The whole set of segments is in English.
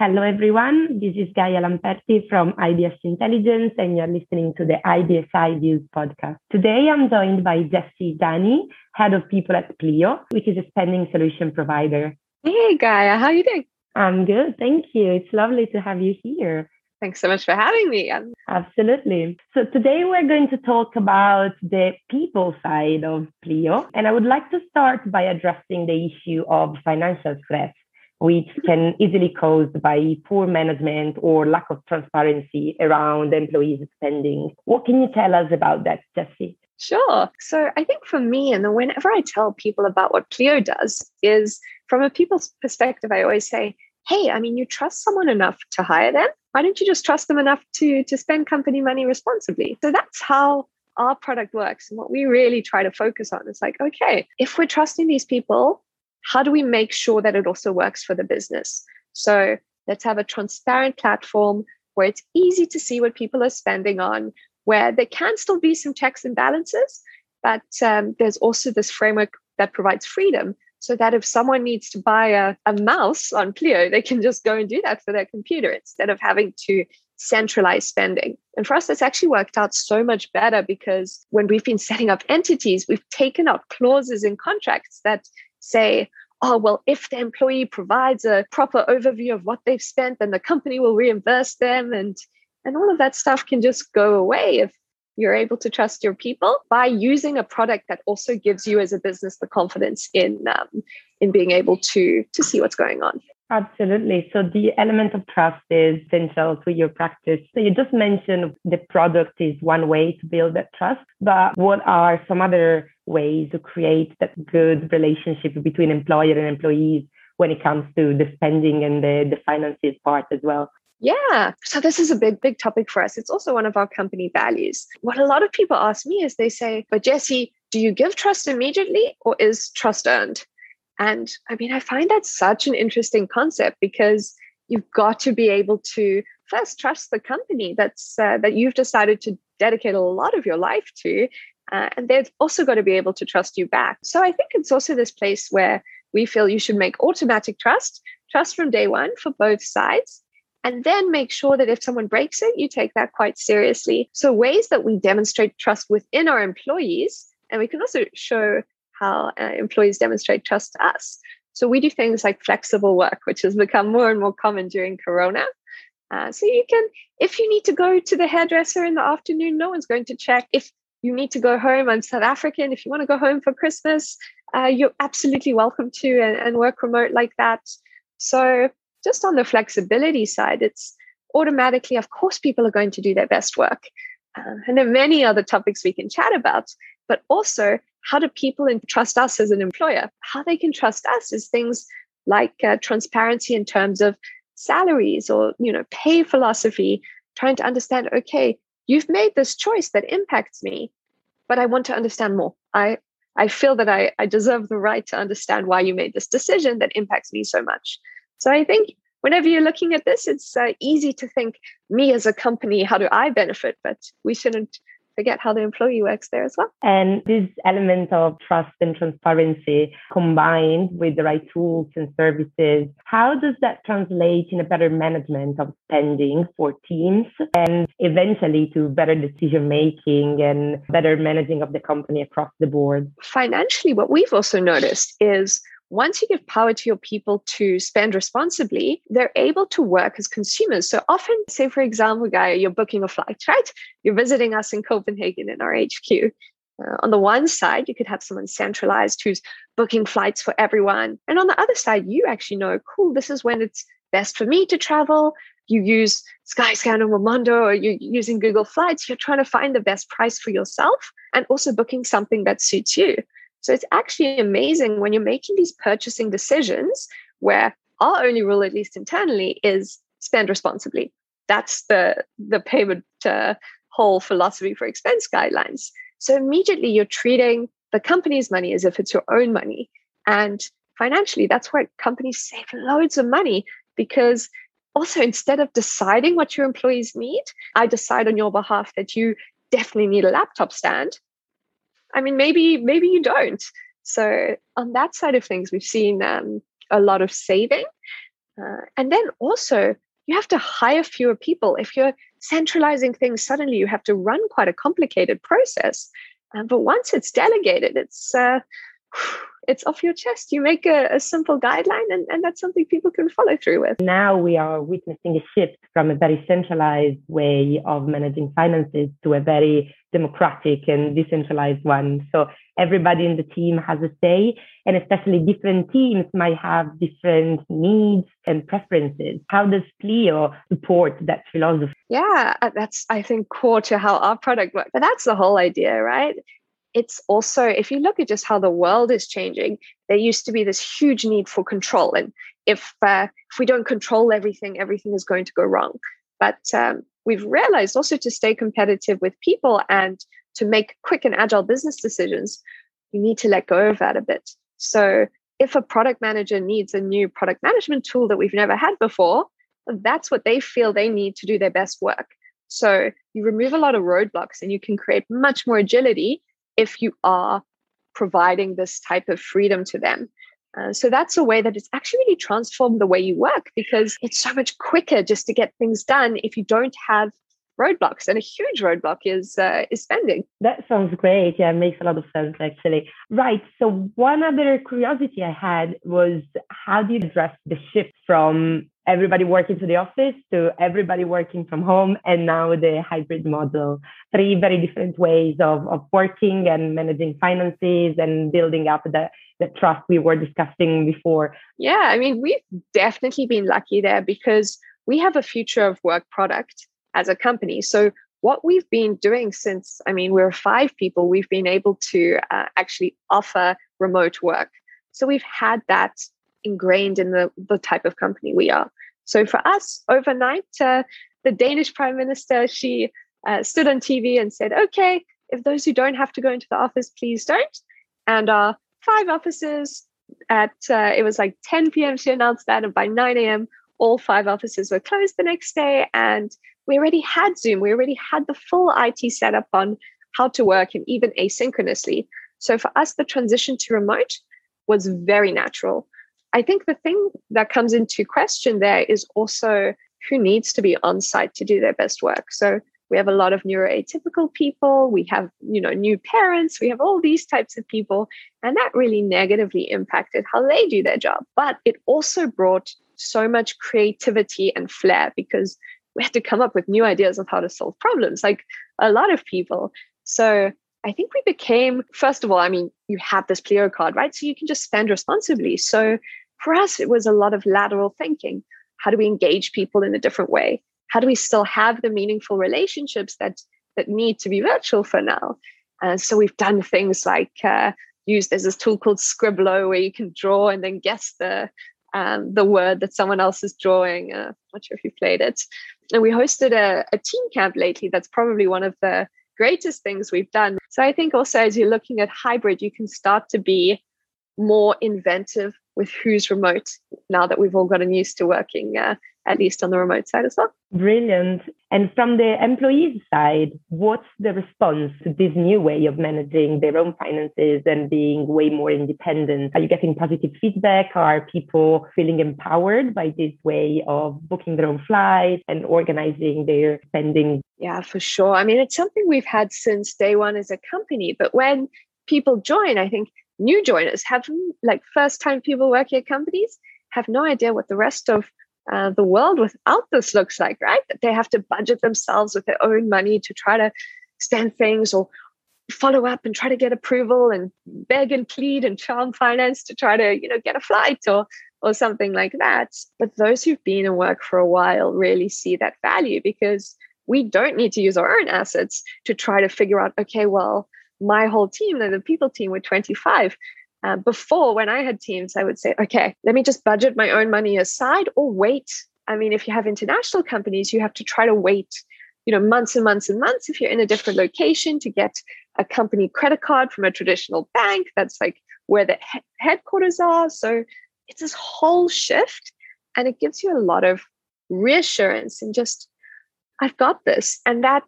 Hello, everyone. This is Gaia Lamperti from IBS Intelligence, and you're listening to the IBSi Views podcast. Today, I'm joined by Jessie Dani, Head of People at Pleo, which is a spending solution provider. Hey, Gaia. How are you doing? I'm good. Thank you. It's lovely to have you here. Thanks so much for having me. Absolutely. So today we're going to talk about the people side of Pleo. And I would like to start by addressing the issue of financial stress which can easily caused by poor management or lack of transparency around employees' spending. What can you tell us about that, Jessie? Sure. So I think for me, and whenever I tell people about what Pleo does, is from a people's perspective, I always say, hey, I mean, you trust someone enough to hire them. Why don't you just trust them enough to, to spend company money responsibly? So that's how our product works. And what we really try to focus on is like, okay, if we're trusting these people, how do we make sure that it also works for the business? So let's have a transparent platform where it's easy to see what people are spending on, where there can still be some checks and balances, but um, there's also this framework that provides freedom so that if someone needs to buy a, a mouse on Pleo, they can just go and do that for their computer instead of having to centralize spending. And for us, that's actually worked out so much better because when we've been setting up entities, we've taken out clauses in contracts that say, oh, well, if the employee provides a proper overview of what they've spent, then the company will reimburse them. And, and all of that stuff can just go away if you're able to trust your people by using a product that also gives you as a business the confidence in um, in being able to to see what's going on Absolutely. So the element of trust is central to your practice. So you just mentioned the product is one way to build that trust, but what are some other ways to create that good relationship between employer and employees when it comes to the spending and the, the finances part as well? Yeah. So this is a big, big topic for us. It's also one of our company values. What a lot of people ask me is they say, but Jessie, do you give trust immediately or is trust earned? And I mean, I find that such an interesting concept because you've got to be able to first trust the company that's uh, that you've decided to dedicate a lot of your life to, uh, and they've also got to be able to trust you back. So I think it's also this place where we feel you should make automatic trust, trust from day one for both sides. And then make sure that if someone breaks it, you take that quite seriously. So, ways that we demonstrate trust within our employees, and we can also show how uh, employees demonstrate trust to us. So we do things like flexible work, which has become more and more common during Corona. Uh, so you can, if you need to go to the hairdresser in the afternoon, no one's going to check. If you need to go home, I'm South African. If you want to go home for Christmas, uh, you're absolutely welcome to and, and work remote like that. So just on the flexibility side, it's automatically, of course, people are going to do their best work. Uh, and there are many other topics we can chat about, but also how do people trust us as an employer? How they can trust us is things like uh, transparency in terms of salaries or you know pay philosophy trying to understand okay you've made this choice that impacts me but i want to understand more. I i feel that i i deserve the right to understand why you made this decision that impacts me so much. So i think whenever you're looking at this it's uh, easy to think me as a company how do i benefit? But we shouldn't forget how the employee works there as well. And this element of trust and transparency combined with the right tools and services, how does that translate in a better management of spending for teams and eventually to better decision making and better managing of the company across the board? Financially, what we've also noticed is once you give power to your people to spend responsibly, they're able to work as consumers. So often, say, for example, Gaia, you're booking a flight, right? You're visiting us in Copenhagen in our HQ. Uh, on the one side, you could have someone centralized who's booking flights for everyone. And on the other side, you actually know, cool, this is when it's best for me to travel. You use Skyscanner or Momondo or you're using Google Flights. You're trying to find the best price for yourself and also booking something that suits you. So it's actually amazing when you're making these purchasing decisions where our only rule, at least internally, is spend responsibly. That's the the payment uh, whole philosophy for expense guidelines. So immediately you're treating the company's money as if it's your own money. And financially, that's where companies save loads of money because also instead of deciding what your employees need, I decide on your behalf that you definitely need a laptop stand I mean, maybe maybe you don't. So on that side of things, we've seen um, a lot of saving. Uh, and then also, you have to hire fewer people. If you're centralizing things, suddenly you have to run quite a complicated process. Uh, but once it's delegated, it's uh, it's off your chest. You make a, a, simple guideline, and, and that's something people can follow through with. Now we are witnessing a shift from a very centralized way of managing finances to a very democratic and decentralized one. So everybody in the team has a say, and especially different teams might have different needs and preferences. How does Pleo support that philosophy? Yeah, uh, that's, I think, core to how our product works. But that's the whole idea, right? it's also if you look at just how the world is changing there used to be this huge need for control and if uh, if we don't control everything everything is going to go wrong but um, we've realized also to stay competitive with people and to make quick and agile business decisions you need to let go of that a bit so if a product manager needs a new product management tool that we've never had before that's what they feel they need to do their best work so you remove a lot of roadblocks and you can create much more agility if you are providing this type of freedom to them. Uh, so that's a way that it's actually really transformed the way you work because it's so much quicker just to get things done if you don't have roadblocks and a huge roadblock is uh, is spending. That sounds great. Yeah it makes a lot of sense actually. Right so one other curiosity i had was how do you address the shift from everybody working to the office to everybody working from home and now the hybrid model. Three very different ways of, of working and managing finances and building up the, the trust we were discussing before. Yeah i mean we've definitely been lucky there because we have a future of work product as a company. So what we've been doing since i mean we're five people we've been able to uh, actually offer remote work. So we've had that ingrained in the, the type of company we are. So for us, overnight, uh, the Danish prime minister, she uh, stood on TV and said, okay, if those who don't have to go into the office, please don't. And our five offices at, uh, it was like 10 p.m. she announced that. And by 9 a.m., all five offices were closed the next day. And we already had Zoom. We already had the full IT setup on how to work and even asynchronously. So for us, the transition to remote was very natural. I think the thing that comes into question there is also who needs to be on site to do their best work. So we have a lot of neuroatypical people, we have, you know, new parents, we have all these types of people, and that really negatively impacted how they do their job. But it also brought so much creativity and flair because we had to come up with new ideas of how to solve problems, like a lot of people. So I think we became, first of all, I mean, you have this Pleo card, right? So you can just spend responsibly. So for us, it was a lot of lateral thinking. How do we engage people in a different way? How do we still have the meaningful relationships that that need to be virtual for now? And uh, so we've done things like uh, use there's this tool called skribbl.io where you can draw and then guess the um, the word that someone else is drawing. Uh, I'm not sure if you played it. And we hosted a, a team camp lately. That's probably one of the greatest things we've done. So I think also as you're looking at hybrid, you can start to be more inventive with who's remote now that we've all gotten used to working uh, at least on the remote side as well. Brilliant. And from the employees side, what's the response to this new way of managing their own finances and being way more independent? Are you getting positive feedback? Are people feeling empowered by this way of booking their own flights and organizing their spending? Yeah, for sure. I mean, it's something we've had since day one as a company, but when people join, I think new joiners have like first time people working at companies have no idea what the rest of uh, the world without this looks like, right? That they have to budget themselves with their own money to try to spend things or follow up and try to get approval and beg and plead and charm finance to try to, you know, get a flight or or something like that. But those who've been in work for a while really see that value because we don't need to use our own assets to try to figure out, okay, well, my whole team, the people team, were 25. Uh, before, when I had teams, I would say, okay, let me just budget my own money aside or wait. I mean, if you have international companies, you have to try to wait, you know, months and months and months if you're in a different location to get a company credit card from a traditional bank. That's like where the he- headquarters are. So it's this whole shift, and it gives you a lot of reassurance and just, I've got this. And that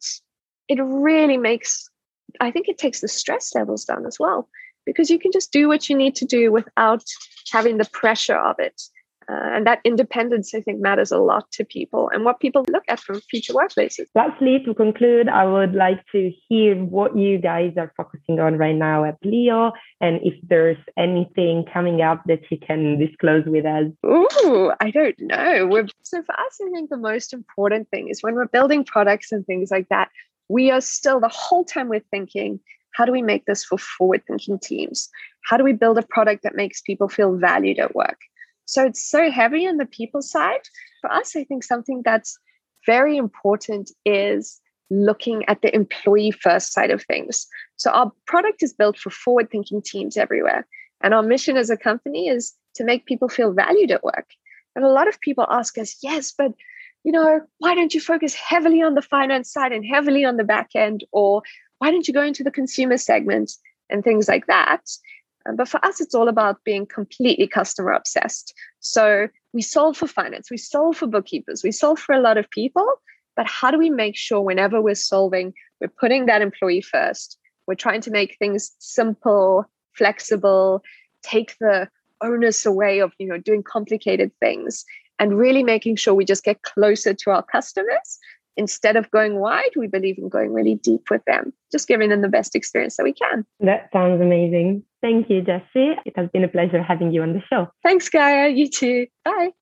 it really makes I think it takes the stress levels down as well because you can just do what you need to do without having the pressure of it. Uh, and that independence, I think, matters a lot to people and what people look at from future workplaces. Lastly, to conclude, I would like to hear what you guys are focusing on right now at Pleo and if there's anything coming up that you can disclose with us. Ooh, I don't know. We're, so for us, I think the most important thing is when we're building products and things like that, we are still the whole time we're thinking, how do we make this for forward thinking teams? How do we build a product that makes people feel valued at work? So it's so heavy on the people side. For us, I think something that's very important is looking at the employee first side of things. So our product is built for forward thinking teams everywhere. And our mission as a company is to make people feel valued at work. And a lot of people ask us, yes, but you know, why don't you focus heavily on the finance side and heavily on the back end? Or why don't you go into the consumer segment and things like that? Uh, but for us, it's all about being completely customer obsessed. So we solve for finance, we solve for bookkeepers, we solve for a lot of people. But how do we make sure whenever we're solving, we're putting that employee first? We're trying to make things simple, flexible, take the onus away of you know doing complicated things and really making sure we just get closer to our customers instead of going wide, we believe in going really deep with them, just giving them the best experience that we can. That sounds amazing. Thank you, Jessie. It has been a pleasure having you on the show. Thanks, Gaia. You too. Bye.